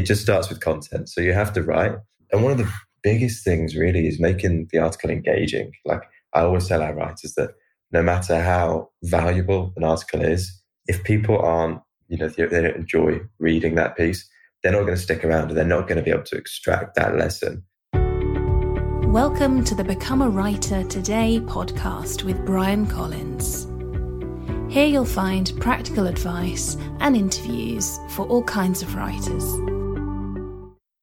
it just starts with content. So you have to write. And one of the biggest things really is making the article engaging. Like I always tell our writers that no matter how valuable an article is, if people aren't, you know, they don't enjoy reading that piece, they're not going to stick around and they're not going to be able to extract that lesson. Welcome to the Become a Writer Today podcast with Brian Collins. Here you'll find practical advice and interviews for all kinds of writers.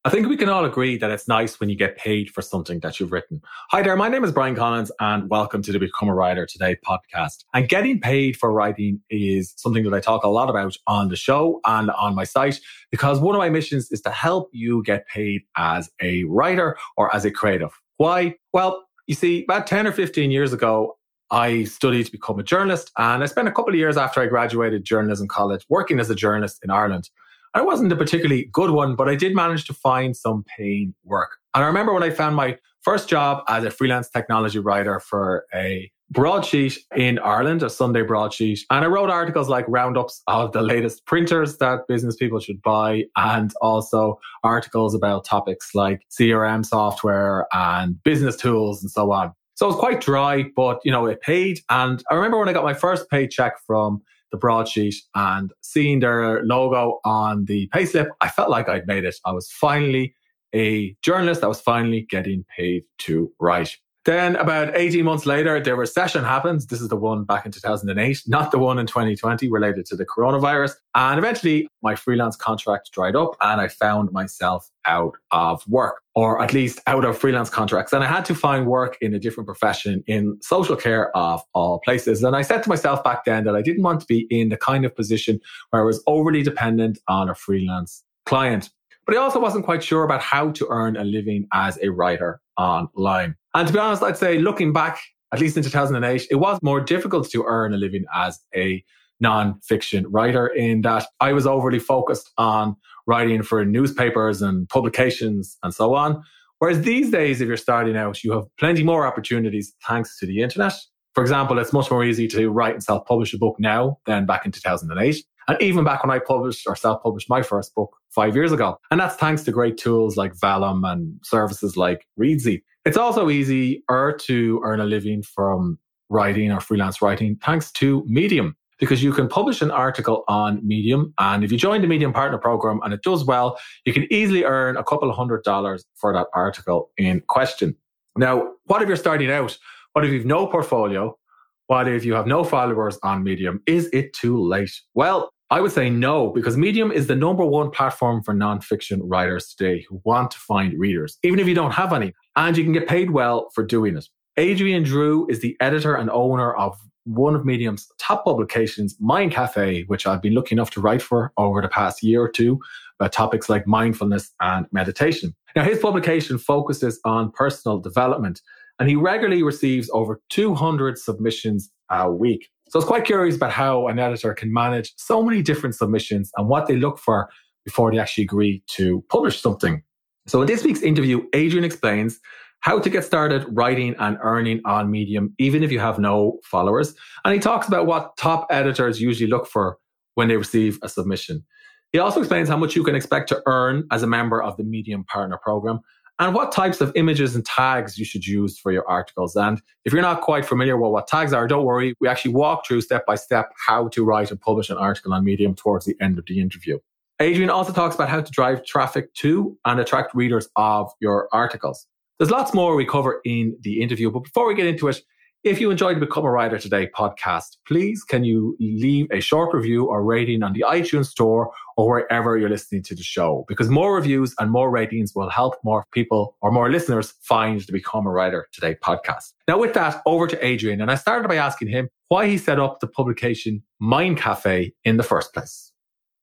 I think we can all agree that it's nice when you get paid for something that you've written. Hi there, my name is Brian Collins and welcome to the Become a Writer Today podcast. And getting paid for writing is something that I talk a lot about on the show and on my site because one of my missions is to help you get paid as a writer or as a creative. Why? Well, you see, about 10 or 15 years ago, I studied to become a journalist and I spent a couple of years after I graduated journalism college working as a journalist in Ireland. I wasn't a particularly good one, but I did manage to find some paying work. And I remember when I found my first job as a freelance technology writer for a broadsheet in Ireland, a Sunday broadsheet. And I wrote articles like roundups of the latest printers that business people should buy and also articles about topics like CRM software and business tools and so on. So it was quite dry, but you know, it paid. And I remember when I got my first paycheck from the broadsheet and seeing their logo on the payslip, I felt like I'd made it. I was finally a journalist that was finally getting paid to write. Then about 18 months later, the recession happens. This is the one back in 2008, not the one in 2020 related to the coronavirus. And eventually my freelance contract dried up and I found myself out of work or at least out of freelance contracts. And I had to find work in a different profession in social care of all places. And I said to myself back then that I didn't want to be in the kind of position where I was overly dependent on a freelance client. But I also wasn't quite sure about how to earn a living as a writer online. And to be honest, I'd say looking back, at least in 2008, it was more difficult to earn a living as a non-fiction writer in that I was overly focused on writing for newspapers and publications and so on. Whereas these days, if you're starting out, you have plenty more opportunities thanks to the internet. For example, it's much more easy to write and self-publish a book now than back in 2008. And even back when I published or self-published my first book five years ago. And that's thanks to great tools like Vellum and services like Reedsy. It's also easier to earn a living from writing or freelance writing thanks to Medium because you can publish an article on Medium. And if you join the Medium Partner Program and it does well, you can easily earn a couple of hundred dollars for that article in question. Now, what if you're starting out? What if you've no portfolio? What if you have no followers on Medium? Is it too late? Well, I would say no, because Medium is the number one platform for nonfiction writers today who want to find readers, even if you don't have any, and you can get paid well for doing it. Adrian Drew is the editor and owner of one of Medium's top publications, Mind Cafe, which I've been lucky enough to write for over the past year or two about topics like mindfulness and meditation. Now, his publication focuses on personal development, and he regularly receives over 200 submissions a week. So I was quite curious about how an editor can manage so many different submissions and what they look for before they actually agree to publish something. So in this week's interview, Adrian explains how to get started writing and earning on Medium, even if you have no followers. And he talks about what top editors usually look for when they receive a submission. He also explains how much you can expect to earn as a member of the Medium Partner Program and what types of images and tags you should use for your articles. And if you're not quite familiar with what tags are, don't worry. We actually walk through step by step how to write and publish an article on Medium towards the end of the interview. Adrian also talks about how to drive traffic to and attract readers of your articles. There's lots more we cover in the interview, but before we get into it, if you enjoyed the Become a Writer Today podcast, please can you leave a short review or rating on the iTunes store or wherever you're listening to the show? Because more reviews and more ratings will help more people or more listeners find the Become a Writer Today podcast. Now, with that, over to Adrian. And I started by asking him why he set up the publication Mind Cafe in the first place.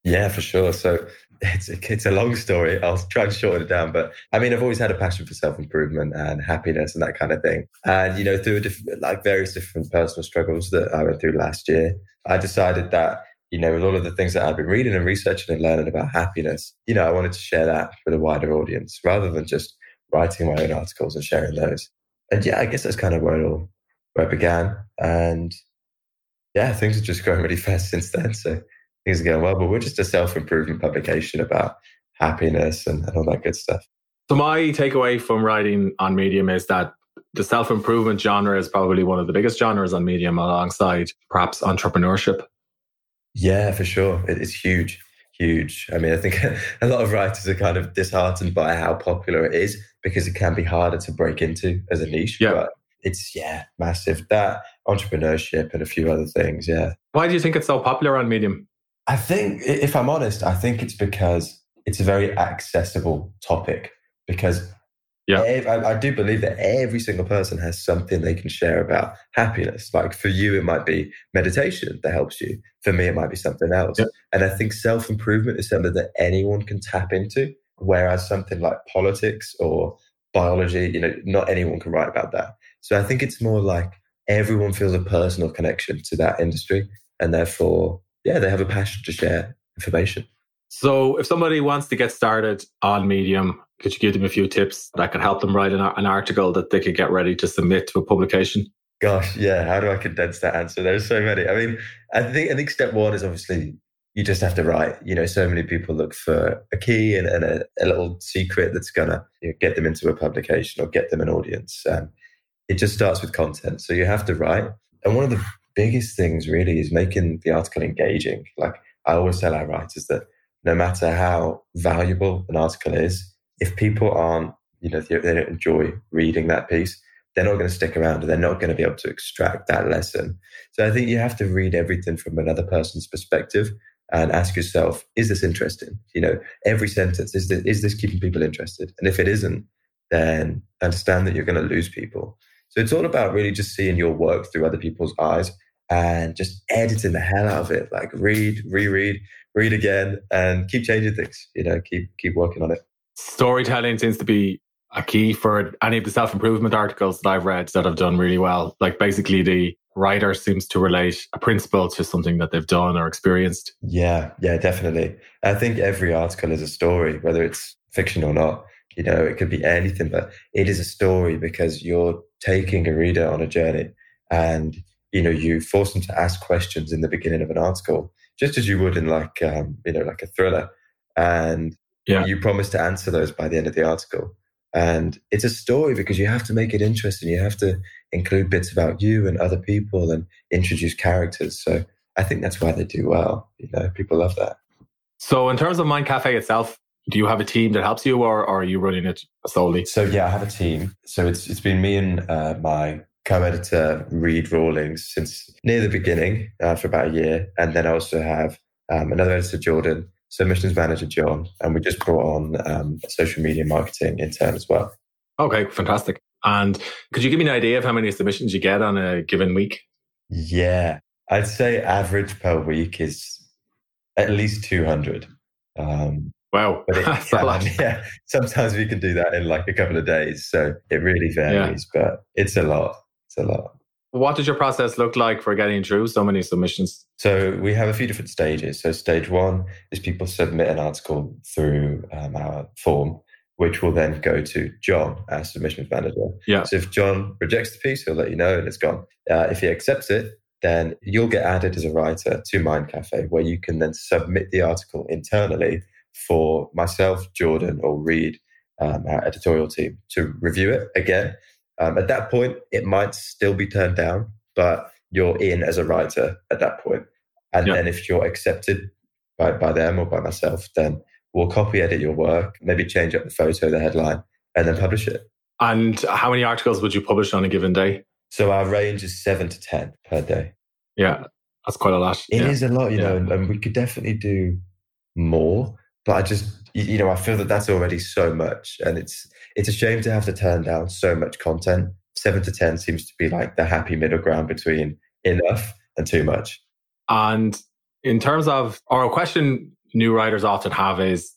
Yeah, for sure. So it's a, it's a long story. I'll try to shorten it down. But I mean, I've always had a passion for self improvement and happiness and that kind of thing. And, you know, through diff- like various different personal struggles that I went through last year, I decided that, you know, with all of the things that I've been reading and researching and learning about happiness, you know, I wanted to share that with a wider audience rather than just writing my own articles and sharing those. And yeah, I guess that's kind of where it all where it began. And yeah, things have just grown really fast since then. So things are going well. But we're just a self improvement publication about happiness and, and all that good stuff. So my takeaway from writing on Medium is that the self improvement genre is probably one of the biggest genres on Medium, alongside perhaps entrepreneurship. Yeah, for sure. It's huge, huge. I mean, I think a lot of writers are kind of disheartened by how popular it is because it can be harder to break into as a niche. Yeah. But it's, yeah, massive. That entrepreneurship and a few other things. Yeah. Why do you think it's so popular on Medium? I think, if I'm honest, I think it's because it's a very accessible topic because yeah. I, I, do believe that every single person has something they can share about happiness. Like for you, it might be meditation that helps you. For me, it might be something else. Yeah. And I think self improvement is something that anyone can tap into. Whereas something like politics or biology, you know, not anyone can write about that. So I think it's more like everyone feels a personal connection to that industry. And therefore, yeah, they have a passion to share information. So if somebody wants to get started on Medium, could you give them a few tips that could help them write an, an article that they could get ready to submit to a publication? Gosh, yeah. How do I condense that answer? There's so many. I mean, I think I think step one is obviously you just have to write. You know, so many people look for a key and, and a, a, little secret that's gonna you know, get them into a publication or get them an audience. And it just starts with content. So you have to write. And one of the biggest things really is making the article engaging. Like I always tell our writers that no matter how valuable an article is, if people aren't, you know, they don't enjoy reading that piece, they're not going to stick around and they're not going to be able to extract that lesson. So I think you have to read everything from another person's perspective and ask yourself, is this interesting? You know, every sentence, is this, is this keeping people interested? And if it isn't, then understand that you're going to lose people. So it's all about really just seeing your work through other people's eyes and just editing the hell out of it. Like read, reread, read again, and keep changing things. You know, keep keep working on it. Storytelling seems to be a key for any of the self improvement articles that I've read that have done really well. Like basically, the writer seems to relate a principle to something that they've done or experienced. Yeah, yeah, definitely. I think every article is a story, whether it's fiction or not. You know, it could be anything, but it is a story because you're taking a reader on a journey and you know you force them to ask questions in the beginning of an article just as you would in like um, you know like a thriller and yeah. you promise to answer those by the end of the article. And it's a story because you have to make it interesting. You have to include bits about you and other people and introduce characters. So i think that's why they do well you know people love that. So in terms of mind cafe itself do you have a team that helps you or, or are you running it solely? So yeah i have a team. So it's it's been me and uh, my co-editor Reed Rawlings since near the beginning uh, for about a year, and then I also have um, another editor Jordan, submissions manager John, and we just brought on um, social media marketing intern as well. Okay, fantastic. And could you give me an idea of how many submissions you get on a given week? Yeah, I'd say average per week is at least two hundred. Um, Wow. But it yeah, sometimes we can do that in like a couple of days. So it really varies, yeah. but it's a lot. It's a lot. What does your process look like for getting through so many submissions? So we have a few different stages. So stage one is people submit an article through um, our form, which will then go to John, our submissions manager. Yeah. So if John rejects the piece, he'll let you know and it's gone. Uh, if he accepts it, then you'll get added as a writer to Mind Cafe, where you can then submit the article internally for myself, Jordan, or Reed, um, our editorial team, to review it again um, at that point, it might still be turned down, but you're in as a writer at that point. And then if you're accepted by, by them or by myself, then we'll copy edit your work, maybe change up the photo, the headline, and then publish it. And how many articles would you publish on a given day? So our range is seven to 10 per day. Yeah, that's quite a lot. It yeah. is a lot, you yeah. know, and, and we could definitely do more, but I just, you know, I feel that that's already so much. And it's, it's a shame to have to turn down so much content. Seven to 10 seems to be like the happy middle ground between enough and too much. And in terms of, or a question new writers often have is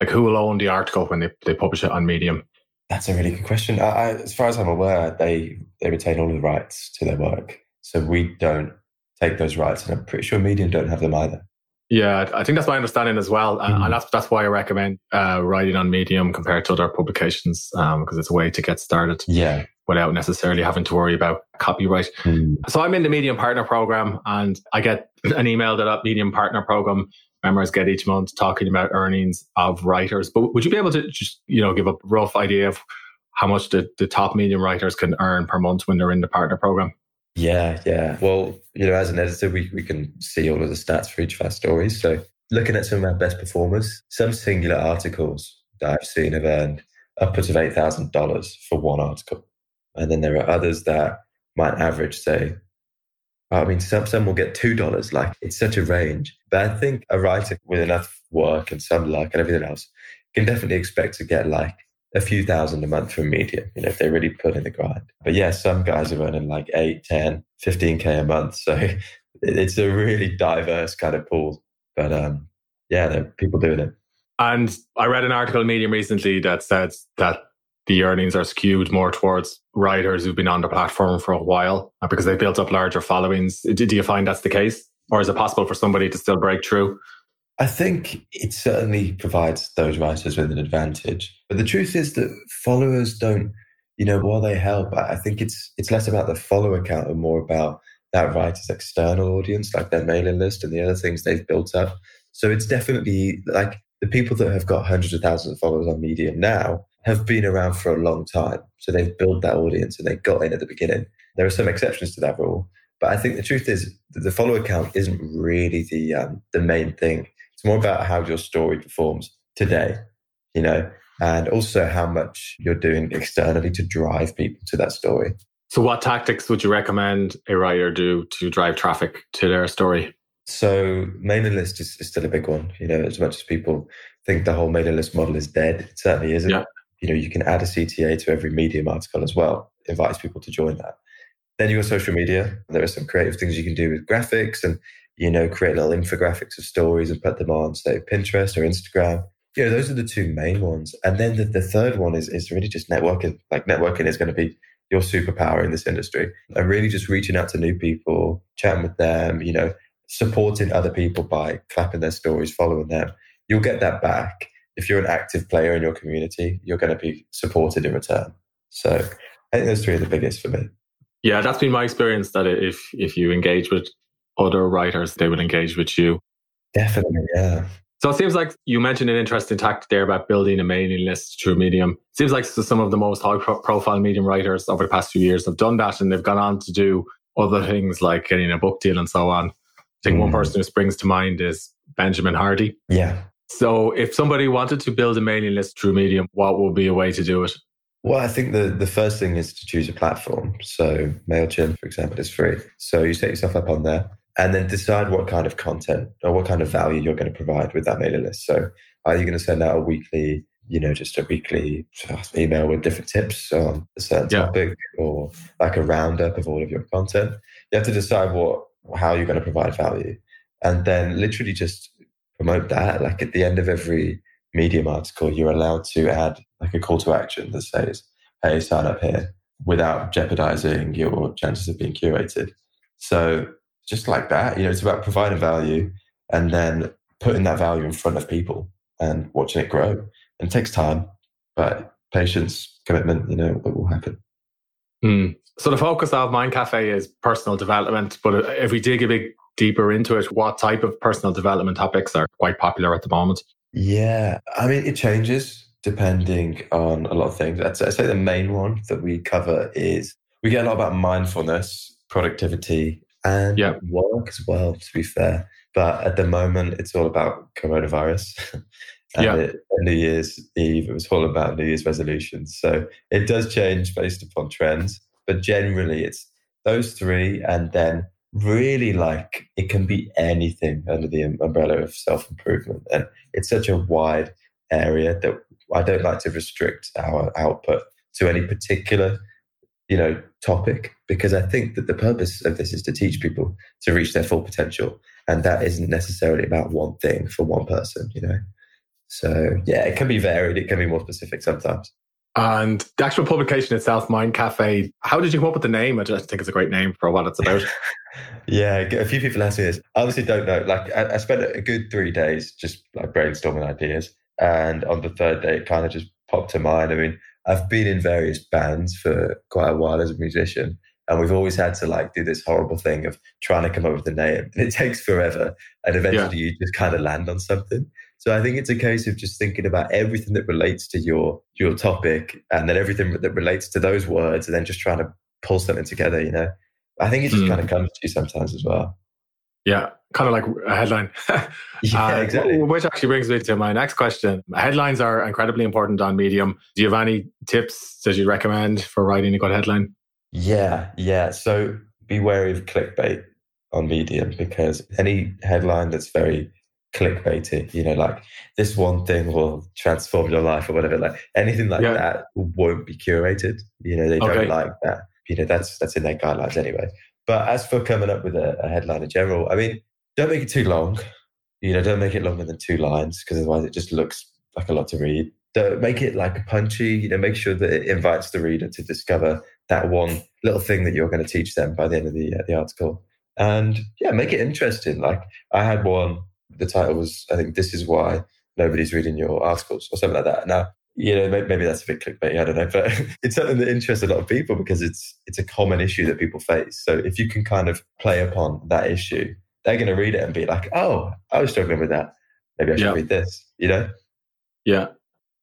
like, who will own the article when they, they publish it on Medium? That's a really good question. I, I, as far as I'm aware, they, they retain all the rights to their work. So we don't take those rights. And I'm pretty sure Medium don't have them either. Yeah, I think that's my understanding as well, mm-hmm. and, that's that's why I recommend uh, writing on Medium compared to other publications because um, it's a way to get started. Yeah, without necessarily having to worry about copyright. Mm. So I'm in the Medium Partner Program, and I get an email that that Medium Partner Program members get each month talking about earnings of writers. But would you be able to just, you know, give a rough idea of how much the, the top medium writers can earn per month when they're in the partner program? Yeah, yeah. Well, you know, as an editor, we, we can see all of the stats for each of our stories. So looking at some of our best performers, some singular articles that I've seen have earned upwards of $8,000 for one article. And then there are others that might average, say, I mean, some, some will get $2. Like it's such a range. But I think a writer with enough work and some luck and everything else can definitely expect to get like a few thousand a month from media, you know, if they really put in the grind. But yeah, some guys are earning like 8, 10, 15K a month. So it's a really diverse kind of pool. But um, yeah, there are people doing it. And I read an article in Medium recently that says that the earnings are skewed more towards writers who've been on the platform for a while because they've built up larger followings. Do you find that's the case? Or is it possible for somebody to still break through? I think it certainly provides those writers with an advantage. But the truth is that followers don't, you know, while they help, I think it's it's less about the follower count and more about that writer's external audience, like their mailing list and the other things they've built up. So it's definitely like the people that have got hundreds of thousands of followers on Medium now have been around for a long time. So they've built that audience and they got in at the beginning. There are some exceptions to that rule. But I think the truth is the follower count isn't really the um, the main thing. It's more about how your story performs today, you know, and also how much you're doing externally to drive people to that story. So, what tactics would you recommend a writer do to drive traffic to their story? So, mailing list is, is still a big one. You know, as much as people think the whole mailing list model is dead, it certainly isn't. Yeah. You know, you can add a CTA to every Medium article as well, invites people to join that. Then you got social media. There are some creative things you can do with graphics and you know, create little infographics of stories and put them on, say, Pinterest or Instagram. You know, those are the two main ones. And then the, the third one is, is really just networking. Like networking is going to be your superpower in this industry. And really just reaching out to new people, chatting with them, you know, supporting other people by clapping their stories, following them. You'll get that back. If you're an active player in your community, you're going to be supported in return. So I think those three are the biggest for me. Yeah, that's been my experience that if if you engage with other writers, they will engage with you. Definitely, yeah. So it seems like you mentioned an interesting tactic there about building a mailing list through Medium. It seems like some of the most high profile Medium writers over the past few years have done that and they've gone on to do other things like getting a book deal and so on. I think mm. one person who springs to mind is Benjamin Hardy. Yeah. So if somebody wanted to build a mailing list through Medium, what would be a way to do it? Well, I think the, the first thing is to choose a platform. So MailChimp, for example, is free. So you set yourself up on there and then decide what kind of content or what kind of value you're going to provide with that mailing list. So are you going to send out a weekly, you know, just a weekly email with different tips on a certain yeah. topic or like a roundup of all of your content? You have to decide what, how you're going to provide value and then literally just promote that. Like at the end of every Medium article, you're allowed to add like a call to action that says, hey, sign up here without jeopardizing your chances of being curated. So just like that. You know, it's about providing value and then putting that value in front of people and watching it grow. And it takes time, but patience, commitment, you know, it will happen. Mm. So the focus of Mind Cafe is personal development. But if we dig a bit deeper into it, what type of personal development topics are quite popular at the moment? Yeah, I mean, it changes depending on a lot of things. I'd say, I'd say the main one that we cover is we get a lot about mindfulness, productivity, and yeah. work as well, to be fair. But at the moment, it's all about coronavirus. and yeah. It, New Year's Eve, it was all about New Year's resolutions. So it does change based upon trends, but generally it's those three. And then really like it can be anything under the um, umbrella of self improvement. And it's such a wide area that I don't like to restrict our output to any particular you know topic because I think that the purpose of this is to teach people to reach their full potential, and that isn't necessarily about one thing for one person, you know. So yeah, it can be varied. It can be more specific sometimes. And the actual publication itself, Mind Cafe, how did you come up with the name? I just think it's a great name for what it's about. yeah, a few people ask me this. I honestly don't know. Like, I, I spent a good three days just like brainstorming ideas, and on the third day, it kind of just popped to mind. I mean, I've been in various bands for quite a while as a musician. And we've always had to like do this horrible thing of trying to come up with a name. And it takes forever. And eventually yeah. you just kind of land on something. So I think it's a case of just thinking about everything that relates to your your topic and then everything that relates to those words and then just trying to pull something together, you know. I think it just mm. kind of comes to you sometimes as well. Yeah, kind of like a headline. yeah, uh, exactly. Which actually brings me to my next question. Headlines are incredibly important on Medium. Do you have any tips that you recommend for writing a good headline? Yeah, yeah. So be wary of clickbait on Medium because any headline that's very clickbaity, you know, like this one thing will transform your life or whatever, like anything like yeah. that won't be curated. You know, they don't like that. You know, that's that's in their guidelines anyway. But as for coming up with a, a headline in general, I mean, don't make it too long. You know, don't make it longer than two lines because otherwise it just looks like a lot to read. Don't make it like punchy. You know, make sure that it invites the reader to discover that one little thing that you're going to teach them by the end of the uh, the article. And yeah, make it interesting. Like I had one. The title was, I think, "This is why nobody's reading your articles" or something like that. Now you know, maybe that's a bit clickbait. I don't know, but it's something that interests a lot of people because it's it's a common issue that people face. So if you can kind of play upon that issue, they're going to read it and be like, "Oh, I was struggling with that. Maybe I should yeah. read this." You know? Yeah.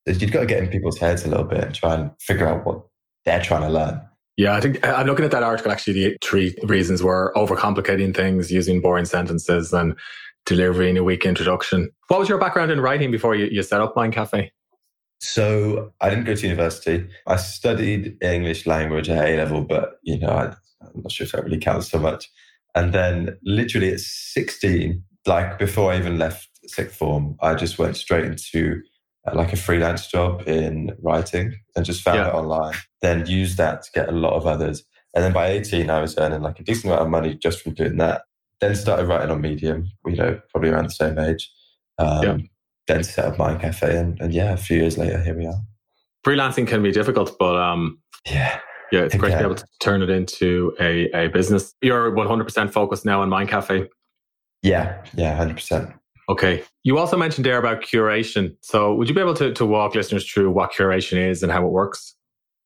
You've got to get in people's heads a little bit and try and figure out what they're trying to learn. Yeah, I think I'm looking at that article. Actually, the three reasons were overcomplicating things, using boring sentences, and delivering a weak introduction. What was your background in writing before you, you set up Mind Cafe? So I didn't go to university. I studied English language at A level, but you know, I, I'm not sure if that really counts so much. And then literally at 16, like before I even left sixth form, I just went straight into uh, like a freelance job in writing and just found yeah. it online. Then used that to get a lot of others. And then by 18, I was earning like a decent amount of money just from doing that. Then started writing on Medium, you know, probably around the same age. Um, yeah then set up Mind Cafe, and, and yeah, a few years later, here we are. Freelancing can be difficult, but um, yeah, yeah, it's great to be able to turn it into a, a business. You're 100% focused now on Mind Cafe. Yeah, yeah, 100%. Okay. You also mentioned there about curation. So would you be able to, to walk listeners through what curation is and how it works?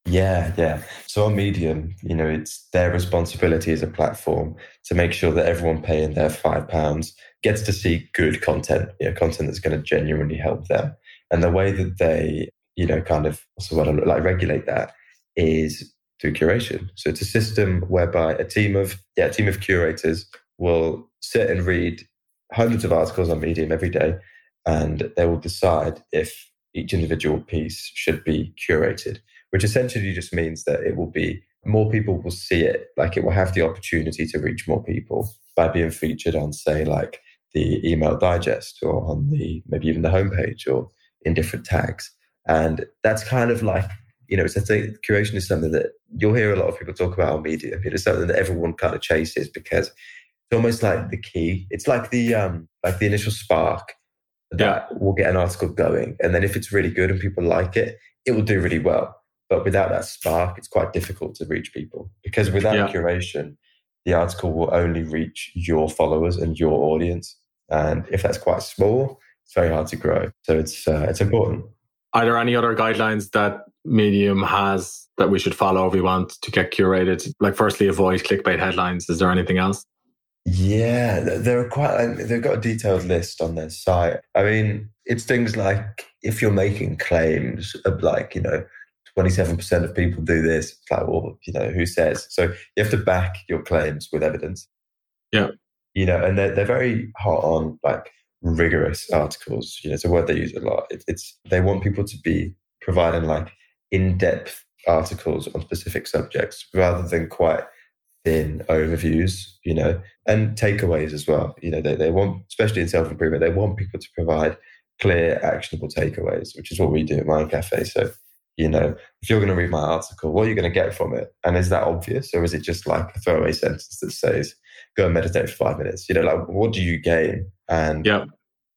Yeah, yeah. So on Medium, you know, it's their responsibility as a platform to make sure that everyone paying their five pounds gets to see good content, you know, content that's going to genuinely help them. And the way that they, you know, kind of also what I like regulate that is through curation. So it's a system whereby a team of yeah, a team of curators will sit and read hundreds of articles on Medium every day, and they will decide if each individual piece should be curated which essentially just means that it will be more people will see it, like it will have the opportunity to reach more people by being featured on, say, like the email digest or on the maybe even the homepage or in different tags. And that's kind of like, you know, it's a thing, curation is something that you'll hear a lot of people talk about on media. It is something that everyone kind of chases because it's almost like the key. It's like the um like the initial spark that yeah. will get an article going. And then if it's really good and people like it, it will do really well. But without that spark, it's quite difficult to reach people because without yeah. curation, the article will only reach your followers and your audience. And if that's quite small, it's very hard to grow. So it's uh, it's important. Are there any other guidelines that Medium has that we should follow if we want to get curated? Like, firstly, avoid clickbait headlines. Is there anything else? Yeah, there are quite. They've got a detailed list on their site. I mean, it's things like if you're making claims of like you know 27% of people do this. It's like, well, you know, who says? So you have to back your claims with evidence. Yeah. You know, and they're, they're very hot on like rigorous articles. You know, it's a word they use a lot. It, it's, they want people to be providing like in depth articles on specific subjects rather than quite thin overviews, you know, and takeaways as well. You know, they, they want, especially in self improvement, they want people to provide clear, actionable takeaways, which is what we do at Mind Cafe. So you know, if you're going to read my article, what are you going to get from it? And is that obvious? Or is it just like a throwaway sentence that says, go and meditate for five minutes? You know, like what do you gain? And yeah.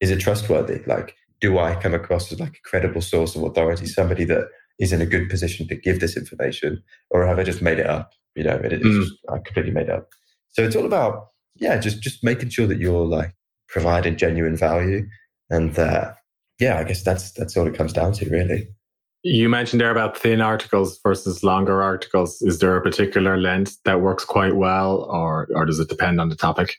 is it trustworthy? Like, do I come across as like a credible source of authority, somebody that is in a good position to give this information? Or have I just made it up? You know, it, mm. just, I completely made up. So it's all about, yeah, just, just making sure that you're like providing genuine value and that, yeah, I guess that's, that's all it comes down to really. You mentioned there about thin articles versus longer articles. Is there a particular length that works quite well, or, or does it depend on the topic?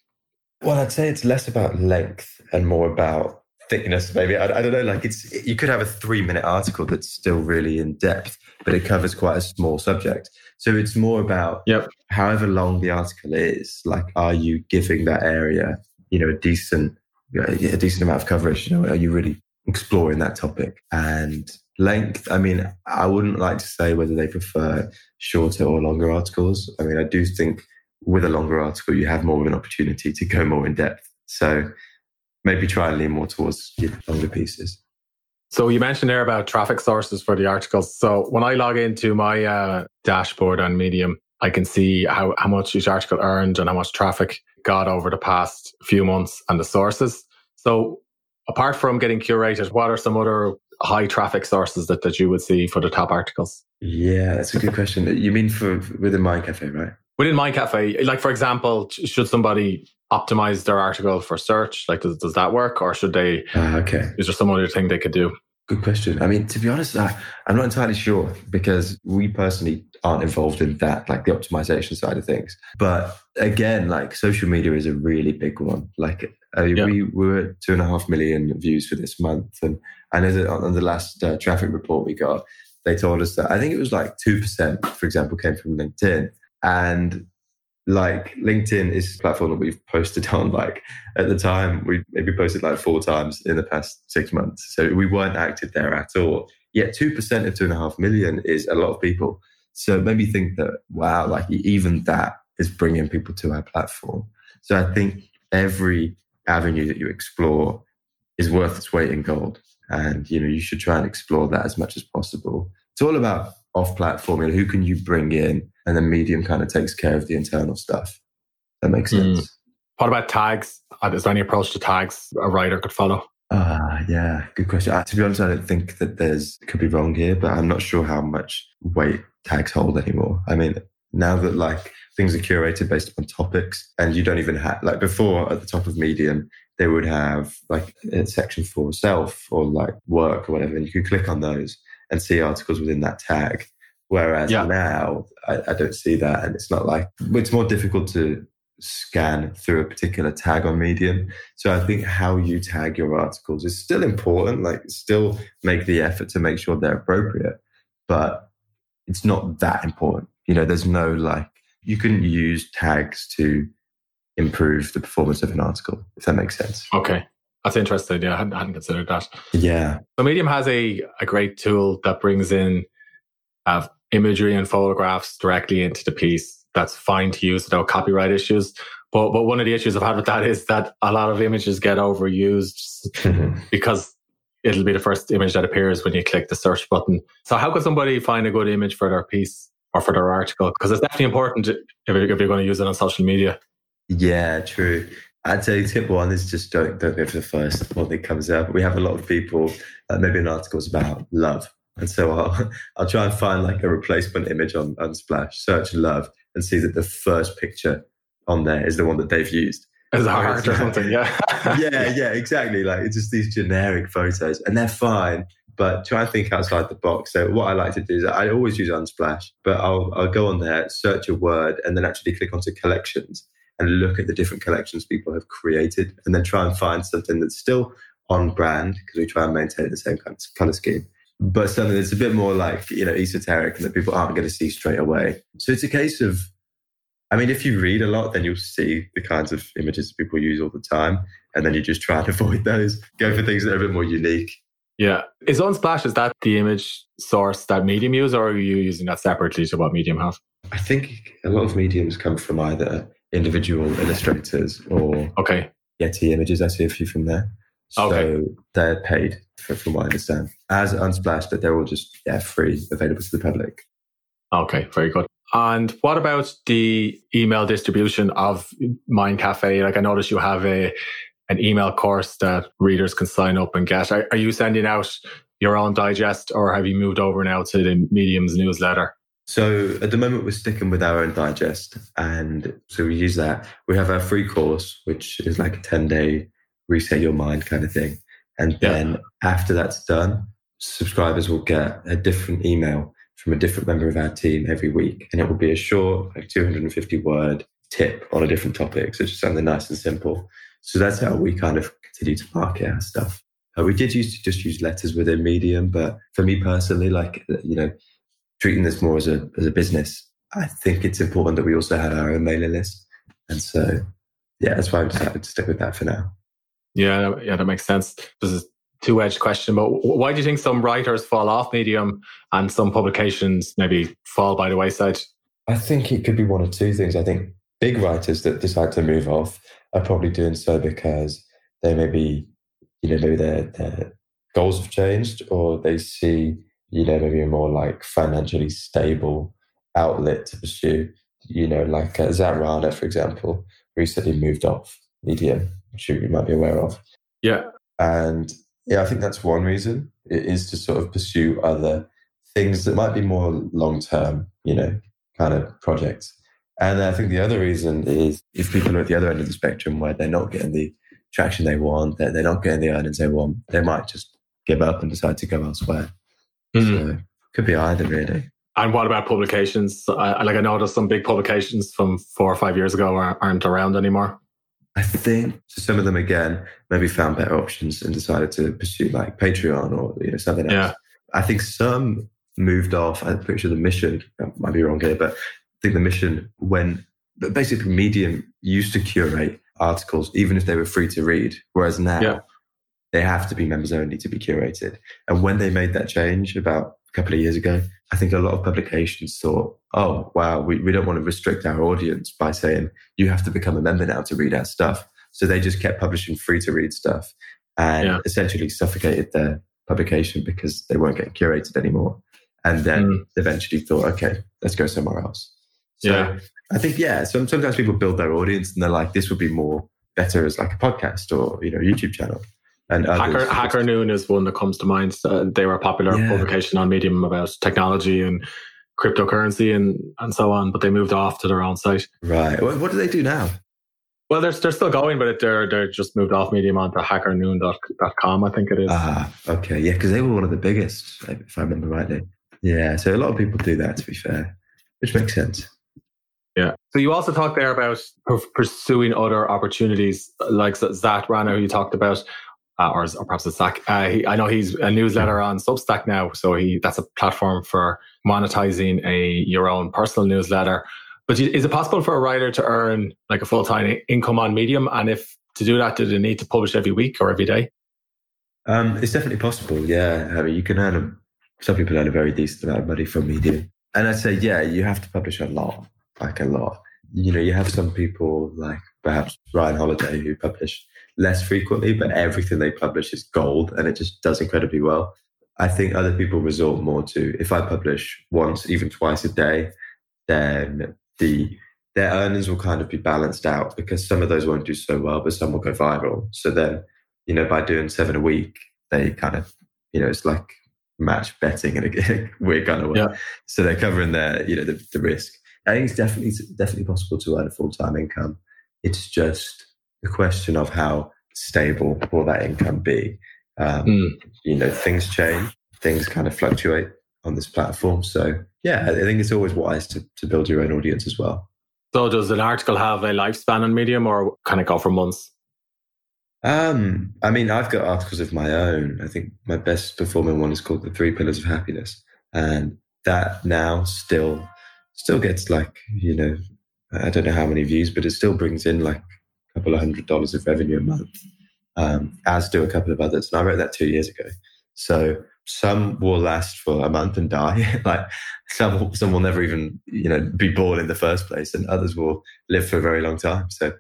Well, I'd say it's less about length and more about thickness, maybe. I, I don't know. Like it's, you could have a three minute article that's still really in depth, but it covers quite a small subject. So it's more about yep. however long the article is, like, are you giving that area, you know, a decent, a decent amount of coverage? You know, are you really exploring that topic? And length, I mean, I wouldn't like to say whether they prefer shorter or longer articles. I mean, I do think with a longer article, you have more of an opportunity to go more in depth. So maybe try and lean more towards longer pieces. So you mentioned there about traffic sources for the articles. So when I log into my uh, dashboard on Medium, I can see how, how much each article earned and how much traffic got over the past few months and the sources. So apart from getting curated, what are some other high traffic sources that, that you would see for the top articles? Yeah, that's a good question. You mean for within Mind Cafe, right? Within Mind Cafe, like for example, should somebody optimize their article for search? Like, does, does that work, or should they? Uh, okay. Is there some other thing they could do? Good question. I mean, to be honest, I, I'm not entirely sure because we personally aren't involved in that, like the optimization side of things. But again, like social media is a really big one. Like I mean, yeah. we were at two and a half million views for this month, and I know that on the last uh, traffic report we got, they told us that I think it was like two percent, for example, came from LinkedIn, and like LinkedIn is a platform that we've posted on like at the time we maybe posted like four times in the past six months. So we weren't active there at all. Yet two percent of two and a half million is a lot of people. So it made me think that wow, like even that is bringing people to our platform. So I think every avenue that you explore is worth its weight in gold, and you know you should try and explore that as much as possible. It's all about off platform. You know, who can you bring in and then Medium kind of takes care of the internal stuff. That makes hmm. sense. Mm. What about tags? Uh, is there any approach to tags a writer could follow? Ah, uh, yeah, good question. Uh, to be honest, I don't think that there's could be wrong here, but I'm not sure how much weight tags hold anymore. I mean, now that like things are curated based upon topics, and you don't even have like before at the top of Medium, they would have like a section for self or like work or whatever, and you could click on those and see articles within that tag. Whereas yeah. now I, I, don't see that. And it's not like it's more difficult to scan through a particular tag on Medium. So I think how you tag your articles is still important. Like still make the effort to make sure they're appropriate, but it's not that important. You know, there's no like you can use tags to improve the performance of an article, if that makes sense. Okay. That's interesting. Yeah, I hadn't, I hadn't considered that. Yeah. So Medium has a, a great tool that brings in uh, imagery and photographs directly into the piece. That's fine to use without copyright issues. But but one of the issues I've had with that is that a lot of images get overused mm-hmm. because it'll be the first image that appears when you click the search button. So how could somebody find a good image for their piece or for their article? Because it's definitely important if you're, if you're going to use it on social media. Yeah, true. I'd say tip one is just don't don't go for the first one that comes up. We have a lot of people, uh, maybe an article's about love, and so I'll, I'll try and find like a replacement image on Unsplash, search love, and see that the first picture on there is the one that they've used. As a heart or something, yeah. yeah, yeah, exactly. Like it's just these generic photos, and they're fine. But try and think outside the box. So what I like to do is I always use Unsplash, but I'll I'll go on there, search a word, and then actually click onto collections and look at the different collections people have created, and then try and find something that's still on brand because we try and maintain the same kind of color scheme but something that's a bit more like, you know, esoteric and that people aren't going to see straight away. So it's a case of, I mean, if you read a lot, then you'll see the kinds of images people use all the time. And then you just try and avoid those, go for things that are a bit more unique. Yeah. Is Unsplash, is that the image source that Medium use, or are you using that separately to what Medium have? I think a lot of mediums come from either individual illustrators or okay. Getty images. I see a few from there. So okay. they're paid, for, from what I understand, as Unsplash, but they're all just yeah, free, available to the public. Okay, very good. And what about the email distribution of Mind Cafe? Like I noticed you have a an email course that readers can sign up and get. Are, are you sending out your own digest or have you moved over now to the Medium's newsletter? So at the moment, we're sticking with our own digest. And so we use that. We have our free course, which is like a 10 day reset your mind kind of thing. And then yeah. after that's done, subscribers will get a different email from a different member of our team every week. And it will be a short, like 250 word tip on a different topic. So just something nice and simple. So that's how we kind of continue to market our stuff. Uh, we did used to just use letters within Medium, but for me personally, like, you know, treating this more as a, as a business, I think it's important that we also have our own mailing list. And so, yeah, that's why I've decided to stick with that for now. Yeah, yeah, that makes sense. This is two edged question, but why do you think some writers fall off Medium and some publications maybe fall by the wayside? I think it could be one of two things. I think big writers that decide to move off are probably doing so because they maybe, you know, maybe their, their goals have changed or they see, you know, maybe a more like financially stable outlet to pursue. You know, like uh, Rana, for example, recently moved off Medium, which you might be aware of. Yeah. And yeah, I think that's one reason. It is to sort of pursue other things that might be more long term, you know, kind of projects. And I think the other reason is if people are at the other end of the spectrum where they're not getting the traction they want, they're, they're not getting the earnings they want, they might just give up and decide to go elsewhere. Mm. So could be either really. And what about publications? I, like I noticed some big publications from four or five years ago aren't around anymore. I think so some of them again maybe found better options and decided to pursue like Patreon or you know something else. Yeah. I think some moved off. I'm pretty sure the mission I might be wrong here, but I think the mission when basically Medium used to curate articles even if they were free to read, whereas now yeah. They have to be members only to be curated. And when they made that change about a couple of years ago, I think a lot of publications thought, oh, wow, we, we don't want to restrict our audience by saying you have to become a member now to read our stuff. So they just kept publishing free to read stuff and yeah. essentially suffocated their publication because they weren't getting curated anymore. And then mm. eventually thought, okay, let's go somewhere else. So yeah. I think, yeah, some, sometimes people build their audience and they're like, this would be more better as like a podcast or, you know, YouTube channel. And Hacker, Hacker Noon is one that comes to mind. Uh, they were a popular yeah. publication on Medium about technology and cryptocurrency and, and so on, but they moved off to their own site. Right. What, what do they do now? Well, they're, they're still going, but they're, they're just moved off Medium onto hackernoon.com, I think it is. Ah, okay. Yeah, because they were one of the biggest, if I remember rightly. Yeah, so a lot of people do that, to be fair, which makes sense. Yeah. So you also talked there about pursuing other opportunities, like Zat Rana, who you talked about uh, or, or, perhaps a Stack. Uh, he, I know he's a newsletter on Substack now, so he that's a platform for monetizing a your own personal newsletter. But is it possible for a writer to earn like a full time income on Medium? And if to do that, do they need to publish every week or every day? Um, it's definitely possible. Yeah, I mean, you can earn a, some people earn a very decent amount of money from Medium, and I'd say yeah, you have to publish a lot, like a lot. You know, you have some people like perhaps Ryan Holiday who publish less frequently, but everything they publish is gold and it just does incredibly well. I think other people resort more to if I publish once, even twice a day, then the their earnings will kind of be balanced out because some of those won't do so well, but some will go viral. So then, you know, by doing seven a week, they kind of, you know, it's like match betting in a weird kind of way. Yeah. So they're covering their, you know, the, the risk. I think it's definitely definitely possible to earn a full time income. It's just the question of how stable will that income be. Um, mm. You know, things change, things kind of fluctuate on this platform. So, yeah, I think it's always wise to, to build your own audience as well. So, does an article have a lifespan on Medium or can it go for months? Um, I mean, I've got articles of my own. I think my best performing one is called The Three Pillars of Happiness. And that now still still gets like, you know, I don't know how many views, but it still brings in like couple of hundred dollars of revenue a month, um, as do a couple of others. And I wrote that two years ago. So some will last for a month and die. like some, will, some will never even, you know, be born in the first place, and others will live for a very long time. So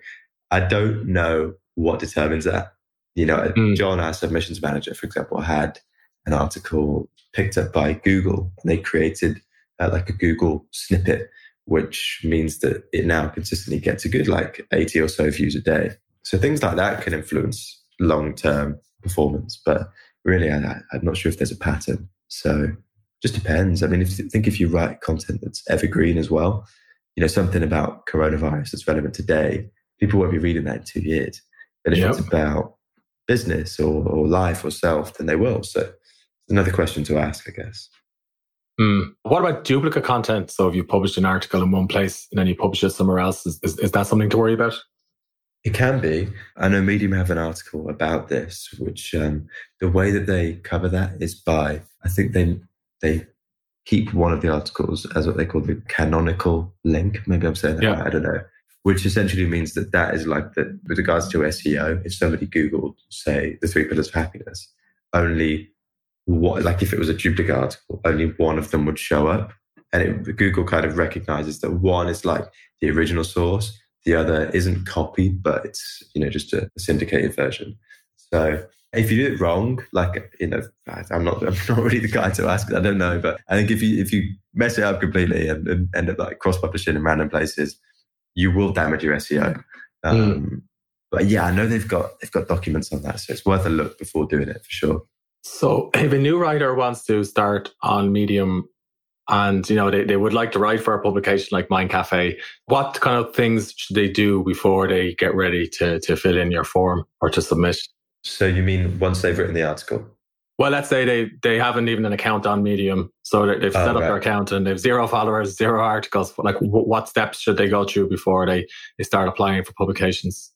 I don't know what determines that. You know, mm. John, our submissions manager, for example, had an article picked up by Google, and they created uh, like a Google snippet which means that it now consistently gets a good like 80 or so views a day. So things like that can influence long term performance. But really, I, am not sure if there's a pattern. So just depends. I mean, if you think if you write content that's evergreen as well, you know, something about coronavirus that's relevant today, people won't be reading that in two years. But if yep. it's about business or, or life or self, then they will. So Another question to ask, I guess. Mm. What about duplicate content? So if you published an article in one place and then you publish it somewhere else, is, is, is that something to worry about? It can be. I know Medium have an article about this, which um, the way that they cover that is by I think they they keep one of the articles as what they call the canonical link. Maybe I'm saying that yeah. right, I don't know. Which essentially means that that is like that with regards to SEO. If somebody Googled, say, the three pillars of happiness, only what like if it was a duplicate article, only one of them would show up, and it, Google kind of recognizes that one is like the original source the other isn't copied, but it's you know just a syndicated version. So if you do it wrong, like you know, I'm not I'm not really the guy to ask. I don't know, but I think if you if you mess it up completely and, and end up like cross publishing in random places, you will damage your SEO. Um, mm. But yeah, I know they've got they've got documents on that, so it's worth a look before doing it for sure. So if a new writer wants to start on Medium and you know they, they would like to write for a publication like Mind Cafe. What kind of things should they do before they get ready to to fill in your form or to submit? So you mean once they've written the article? Well, let's say they they haven't even an account on Medium, so they've oh, set oh, up right. their account and they've zero followers, zero articles. Like, what steps should they go through before they they start applying for publications?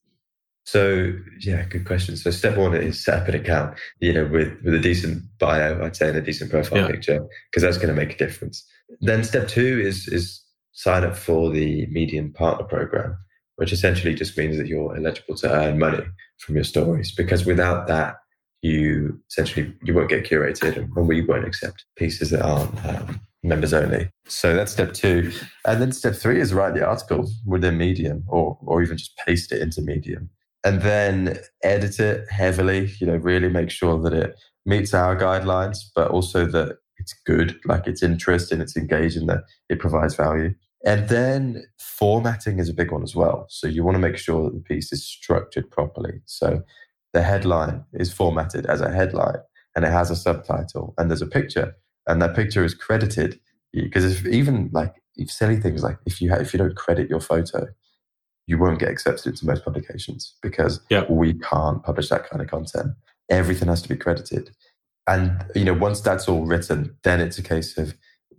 So yeah, good question. So step one is set up an account, you know, with, with a decent bio, I'd say, and a decent profile yeah. picture, because that's going to make a difference. Then step two is is sign up for the Medium Partner Program, which essentially just means that you're eligible to earn money from your stories. Because without that, you essentially you won't get curated, and we won't accept pieces that aren't um, members only. So that's step two, and then step three is write the article within Medium, or or even just paste it into Medium and then edit it heavily, you know, really make sure that it meets our guidelines, but also that it's good, like it's interesting, it's engaging, that it provides value. And then formatting is a big one as well. So you want to make sure that the piece is structured properly. So the headline is formatted as a headline and it has a subtitle and there's a picture and that picture is credited because if even like if silly things like if you have, if you don't credit your photo you won't get accepted into most publications because we can't publish that kind of content. Everything has to be credited. And, you know, once that's all written, then it's a case of,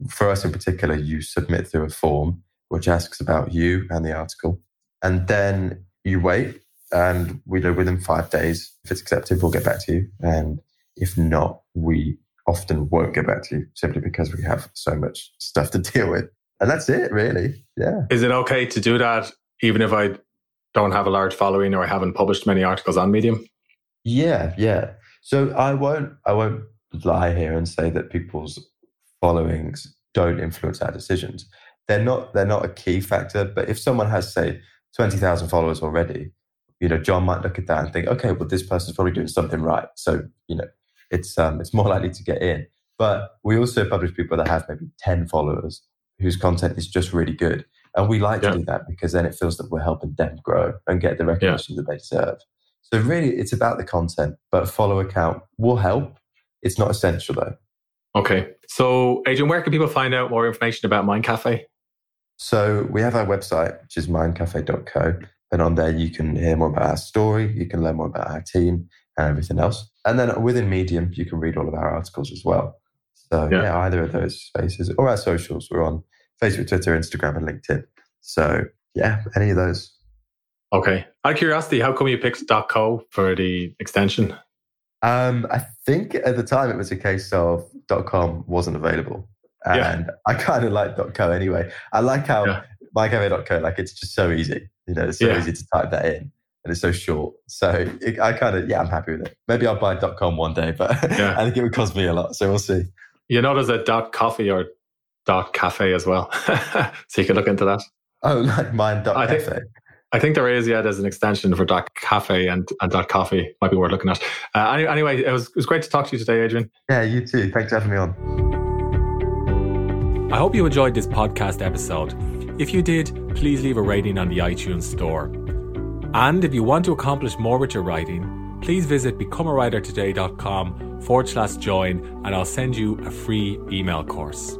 for us in particular, you submit through a form which asks about you and the article. And then you wait and we know within five days, if it's accepted, we'll get back to you. And if not, we often won't get back to you simply because we have so much stuff to deal with. And that's it, really. Yeah. Is it okay to do that even if I don't have a large following or I haven't published many articles on Medium? Yeah, yeah. So I won't I won't lie here and say that people's followings don't influence our decisions. They're not they're not a key factor, but if someone has say 20,000 followers already, you know, John might look at that and think, okay, well this person's probably doing something right. So, you know, it's um it's more likely to get in. But we also publish people that have maybe 10 followers whose content is just really good. And we like yeah. to do that because then it feels that we're helping them grow and get the recognition yeah. that they deserve. So really, it's about the content, but follow account will help. It's not essential though. Okay. So, Adrian, where can people find out more information about Mind Cafe? So, we have our website, which is mindcafe.co. And on there, you can hear more about our story, you can learn more about our team and everything else. And then within Medium, you can read all of our articles as well. So, yeah, yeah either of those spaces or our socials. We're on Facebook, Twitter, Instagram, and LinkedIn. So yeah, any of those. Okay. Out of curiosity, how come you picked .co for the extension? Um, I think at the time it was a case of .com wasn't available. And yeah. I kind of like .co anyway. I like how yeah. mindcafe.co, like it's just so easy. You know, it's so yeah. easy to type that in and it's so short. So it, I kind of, yeah, I'm happy with it. Maybe I'll buy .com one day, but yeah. I think it would cost me a lot. So we'll see. You know, there's a .coffee or dot cafe as well. so you can look into that. Oh, like mind dot cafe. Think, I think there is, yeah, there's an extension for dot cafe and, and dot coffee. Might be worth looking at. Uh, anyway, it was, it was great to talk to you today, Adrian. Yeah, you too. Thanks for having me on. I hope you enjoyed this podcast episode. If you did, please leave a rating on the iTunes store. And if you want to accomplish more with your writing, please visit becomeawritertoday.com forward slash join and I'll send you a free email course.